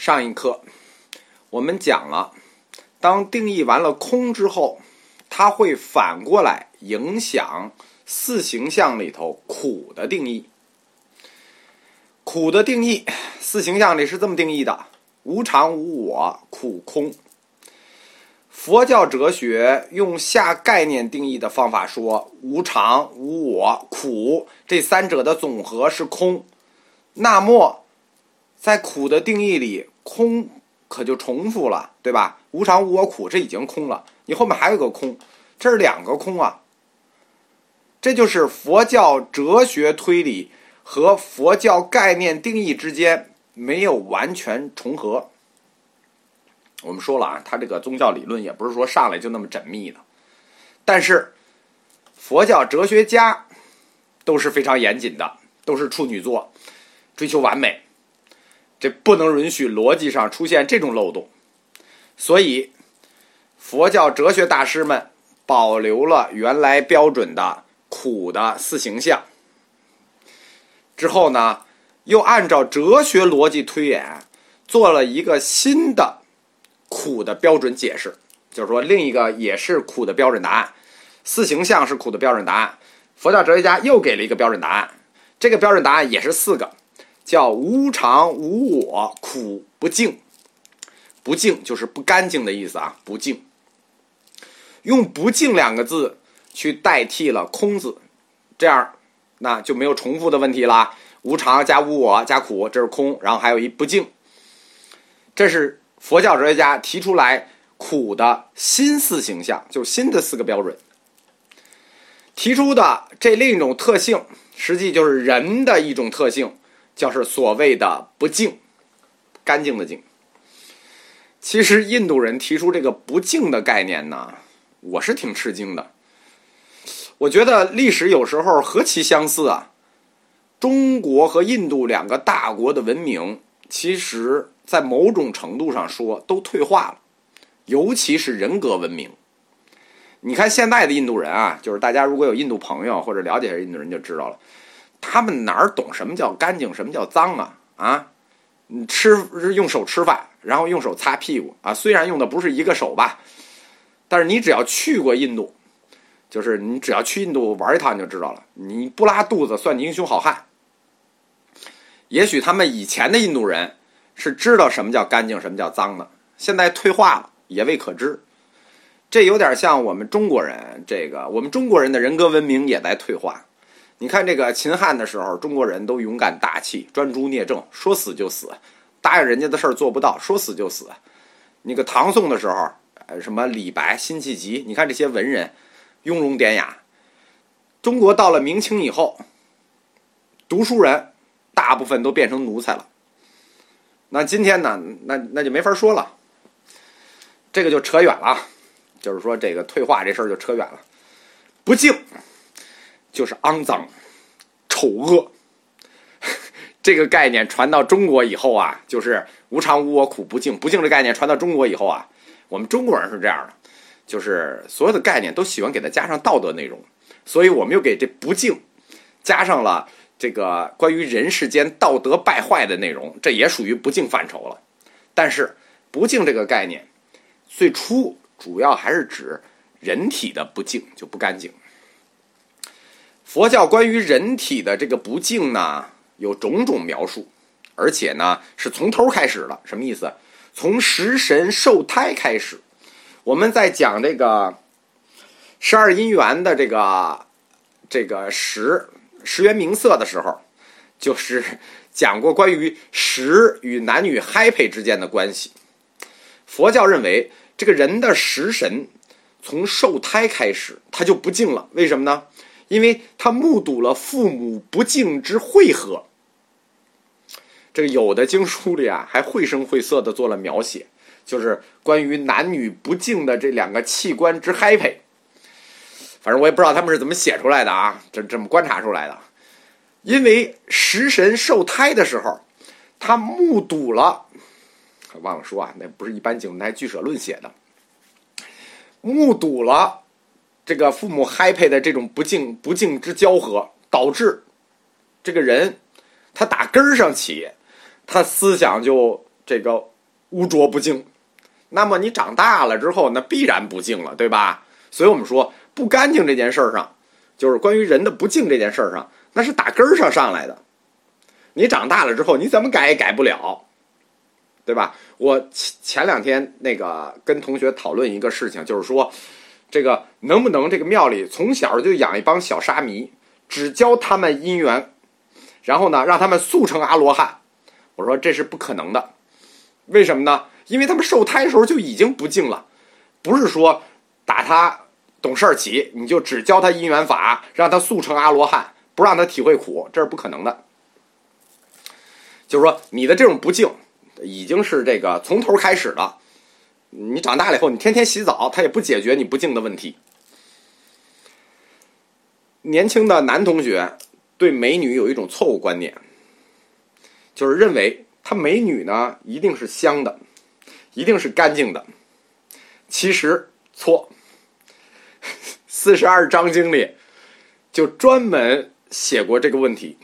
上一课我们讲了，当定义完了空之后，它会反过来影响四形象里头苦的定义。苦的定义，四形象里是这么定义的：无常、无我、苦、空。佛教哲学用下概念定义的方法说，无常、无我、苦这三者的总和是空。那么，在苦的定义里，空可就重复了，对吧？无常、无我、苦，这已经空了，你后面还有个空，这是两个空啊。这就是佛教哲学推理和佛教概念定义之间没有完全重合。我们说了啊，他这个宗教理论也不是说上来就那么缜密的，但是佛教哲学家都是非常严谨的，都是处女座，追求完美，这不能允许逻辑上出现这种漏洞，所以佛教哲学大师们保留了原来标准的苦的四形象，之后呢，又按照哲学逻辑推演，做了一个新的。苦的标准解释，就是说另一个也是苦的标准答案，四形象是苦的标准答案。佛教哲学家又给了一个标准答案，这个标准答案也是四个，叫无常、无我、苦、不净。不净就是不干净的意思啊，不净。用不净两个字去代替了空字，这样那就没有重复的问题啦。无常加无我加苦，这是空，然后还有一不净，这是。佛教哲学家提出来苦的新四形象，就是新的四个标准。提出的这另一种特性，实际就是人的一种特性，就是所谓的不净，干净的净。其实印度人提出这个不净的概念呢，我是挺吃惊的。我觉得历史有时候何其相似啊！中国和印度两个大国的文明，其实。在某种程度上说，都退化了，尤其是人格文明。你看现在的印度人啊，就是大家如果有印度朋友或者了解印度人就知道了，他们哪儿懂什么叫干净，什么叫脏啊？啊，你吃用手吃饭，然后用手擦屁股啊。虽然用的不是一个手吧，但是你只要去过印度，就是你只要去印度玩一趟，你就知道了。你不拉肚子算你英雄好汉。也许他们以前的印度人。是知道什么叫干净，什么叫脏的。现在退化了，也未可知。这有点像我们中国人，这个我们中国人的人格文明也在退化。你看这个秦汉的时候，中国人都勇敢大气、专诸聂政，说死就死，答应人家的事儿做不到，说死就死。那个唐宋的时候，呃，什么李白、辛弃疾，你看这些文人雍容典雅。中国到了明清以后，读书人大部分都变成奴才了。那今天呢？那那就没法说了，这个就扯远了，就是说这个退化这事儿就扯远了。不敬就是肮脏、丑恶，这个概念传到中国以后啊，就是无常、无我、苦、不净。不净这概念传到中国以后啊，我们中国人是这样的，就是所有的概念都喜欢给它加上道德内容，所以我们又给这不净加上了。这个关于人世间道德败坏的内容，这也属于不敬范畴了。但是不敬这个概念，最初主要还是指人体的不净，就不干净。佛教关于人体的这个不净呢，有种种描述，而且呢是从头开始的。什么意思？从食神受胎开始，我们在讲这个十二因缘的这个这个十。石原明色的时候，就是讲过关于食与男女嗨配之间的关系。佛教认为，这个人的食神从受胎开始，他就不净了。为什么呢？因为他目睹了父母不敬之会合。这个有的经书里啊，还绘声绘色的做了描写，就是关于男女不敬的这两个器官之 happy。反正我也不知道他们是怎么写出来的啊，这这么观察出来的。因为食神受胎的时候，他目睹了，忘了说啊，那不是一般经，那据舍论写的，目睹了这个父母嗨配的这种不敬不敬之交合，导致这个人他打根儿上起，他思想就这个污浊不净，那么你长大了之后，那必然不净了，对吧？所以我们说不干净这件事儿上，就是关于人的不净这件事儿上，那是打根儿上上来的。你长大了之后，你怎么改也改不了，对吧？我前前两天那个跟同学讨论一个事情，就是说，这个能不能这个庙里从小就养一帮小沙弥，只教他们姻缘，然后呢让他们速成阿罗汉？我说这是不可能的，为什么呢？因为他们受胎时候就已经不敬了，不是说打他懂事儿起，你就只教他姻缘法，让他速成阿罗汉，不让他体会苦，这是不可能的。就是说，你的这种不敬，已经是这个从头开始了。你长大了以后，你天天洗澡，他也不解决你不净的问题。年轻的男同学对美女有一种错误观念，就是认为她美女呢一定是香的，一定是干净的。其实错，四十二章经里就专门写过这个问题。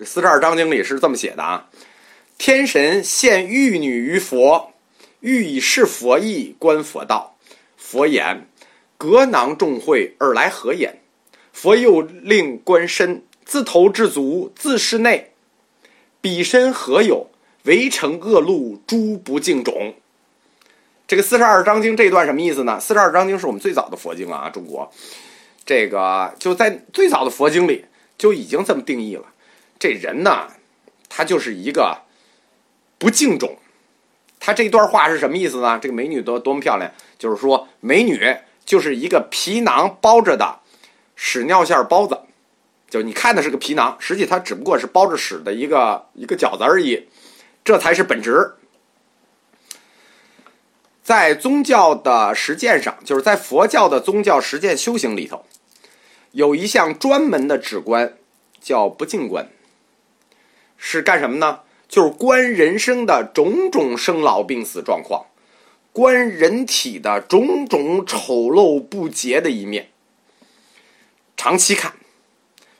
四十二章经里是这么写的啊：天神献玉女于佛，欲以示佛意，观佛道。佛言：格囊众会而来何言？佛又令观身，自头至足，自室内，彼身何有？唯成恶路，诸不敬种。这个四十二章经这段什么意思呢？四十二章经是我们最早的佛经啊，中国这个就在最早的佛经里就已经这么定义了。这人呢，他就是一个不敬种。他这段话是什么意思呢？这个美女多多么漂亮，就是说美女就是一个皮囊包着的屎尿馅包子，就你看的是个皮囊，实际它只不过是包着屎的一个一个饺子而已，这才是本质。在宗教的实践上，就是在佛教的宗教实践修行里头，有一项专门的止观，叫不净观。是干什么呢？就是观人生的种种生老病死状况，观人体的种种丑陋不洁的一面。长期看，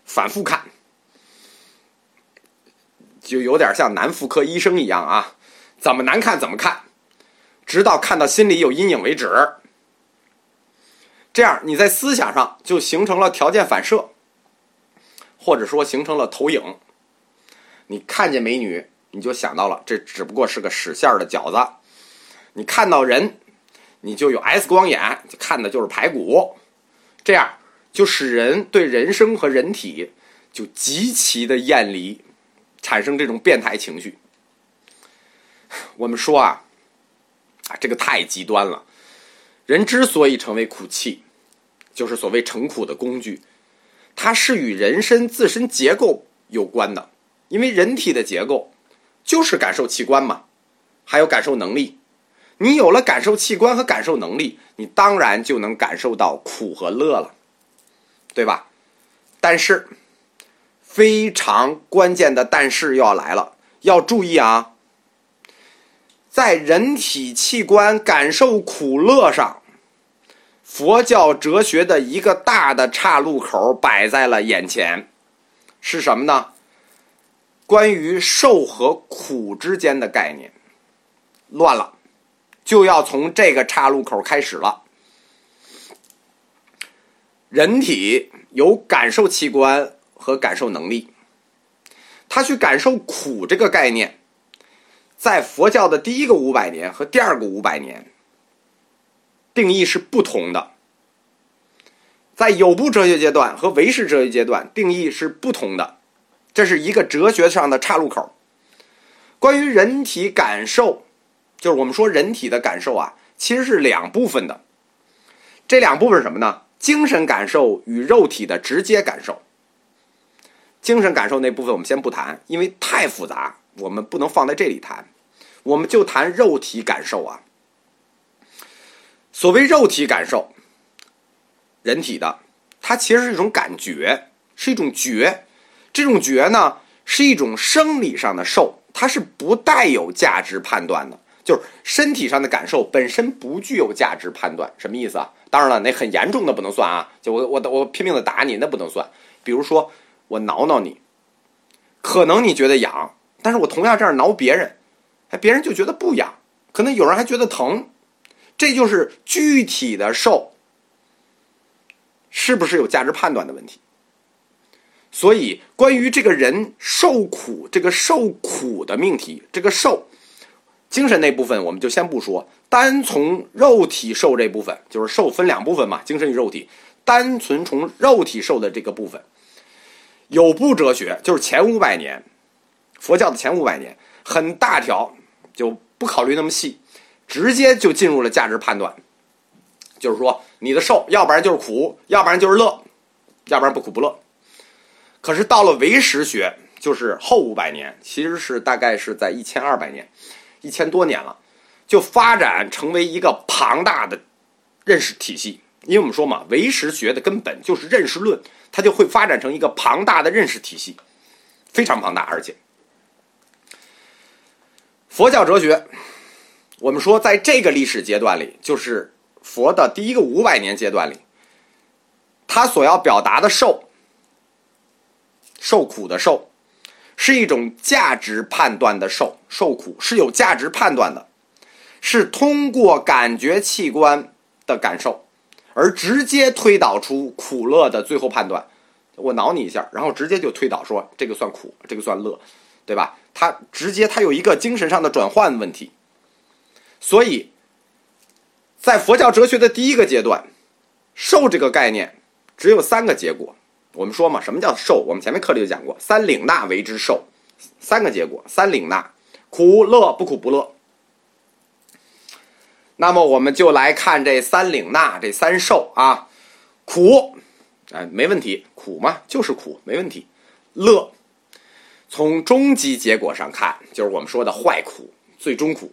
反复看，就有点像男妇科医生一样啊，怎么难看怎么看，直到看到心里有阴影为止。这样你在思想上就形成了条件反射，或者说形成了投影。你看见美女，你就想到了这只不过是个屎馅儿的饺子；你看到人，你就有 S 光眼，看的就是排骨。这样就使人对人生和人体就极其的厌离，产生这种变态情绪。我们说啊，啊，这个太极端了。人之所以成为苦气，就是所谓成苦的工具，它是与人身自身结构有关的。因为人体的结构就是感受器官嘛，还有感受能力。你有了感受器官和感受能力，你当然就能感受到苦和乐了，对吧？但是非常关键的但是又要来了，要注意啊，在人体器官感受苦乐上，佛教哲学的一个大的岔路口摆在了眼前，是什么呢？关于受和苦之间的概念乱了，就要从这个岔路口开始了。人体有感受器官和感受能力，他去感受苦这个概念，在佛教的第一个五百年和第二个五百年定义是不同的，在有部哲学阶段和唯识哲学阶段定义是不同的。这是一个哲学上的岔路口。关于人体感受，就是我们说人体的感受啊，其实是两部分的。这两部分是什么呢？精神感受与肉体的直接感受。精神感受那部分我们先不谈，因为太复杂，我们不能放在这里谈。我们就谈肉体感受啊。所谓肉体感受，人体的，它其实是一种感觉，是一种觉。这种觉呢，是一种生理上的受，它是不带有价值判断的，就是身体上的感受本身不具有价值判断。什么意思啊？当然了，那很严重的不能算啊，就我我我拼命的打你，那不能算。比如说我挠挠你，可能你觉得痒，但是我同样这样挠别人，哎，别人就觉得不痒，可能有人还觉得疼，这就是具体的受是不是有价值判断的问题。所以，关于这个人受苦，这个受苦的命题，这个受精神那部分，我们就先不说。单从肉体受这部分，就是受分两部分嘛，精神与肉体。单纯从肉体受的这个部分，有部哲学，就是前五百年，佛教的前五百年，很大条，就不考虑那么细，直接就进入了价值判断。就是说，你的受，要不然就是苦，要不然就是乐，要不然不苦不乐。可是到了唯识学，就是后五百年，其实是大概是在一千二百年，一千多年了，就发展成为一个庞大的认识体系。因为我们说嘛，唯识学的根本就是认识论，它就会发展成一个庞大的认识体系，非常庞大。而且，佛教哲学，我们说在这个历史阶段里，就是佛的第一个五百年阶段里，他所要表达的受。受苦的受，是一种价值判断的受。受苦是有价值判断的，是通过感觉器官的感受，而直接推导出苦乐的最后判断。我挠你一下，然后直接就推导说这个算苦，这个算乐，对吧？它直接它有一个精神上的转换问题。所以，在佛教哲学的第一个阶段，受这个概念只有三个结果。我们说嘛，什么叫受？我们前面课里就讲过，三领纳为之受，三个结果，三领纳，苦乐不苦不乐。那么我们就来看这三领纳，这三受啊，苦，哎，没问题，苦嘛就是苦，没问题。乐，从终极结果上看，就是我们说的坏苦，最终苦，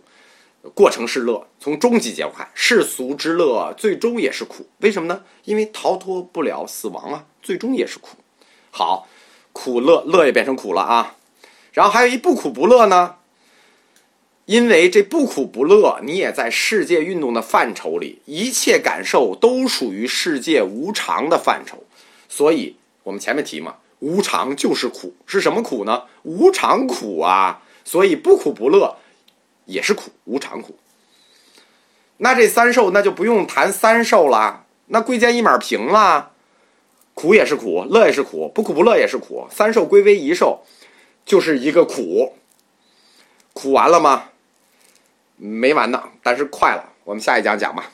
过程是乐。从终极结果看，世俗之乐最终也是苦，为什么呢？因为逃脱不了死亡啊。最终也是苦，好，苦乐乐也变成苦了啊，然后还有一不苦不乐呢，因为这不苦不乐，你也在世界运动的范畴里，一切感受都属于世界无常的范畴，所以我们前面提嘛，无常就是苦，是什么苦呢？无常苦啊，所以不苦不乐也是苦，无常苦。那这三受那就不用谈三受了，那贵贱一码平了。苦也是苦，乐也是苦，不苦不乐也是苦，三受归为一受，就是一个苦。苦完了吗？没完呢，但是快了。我们下一讲讲吧。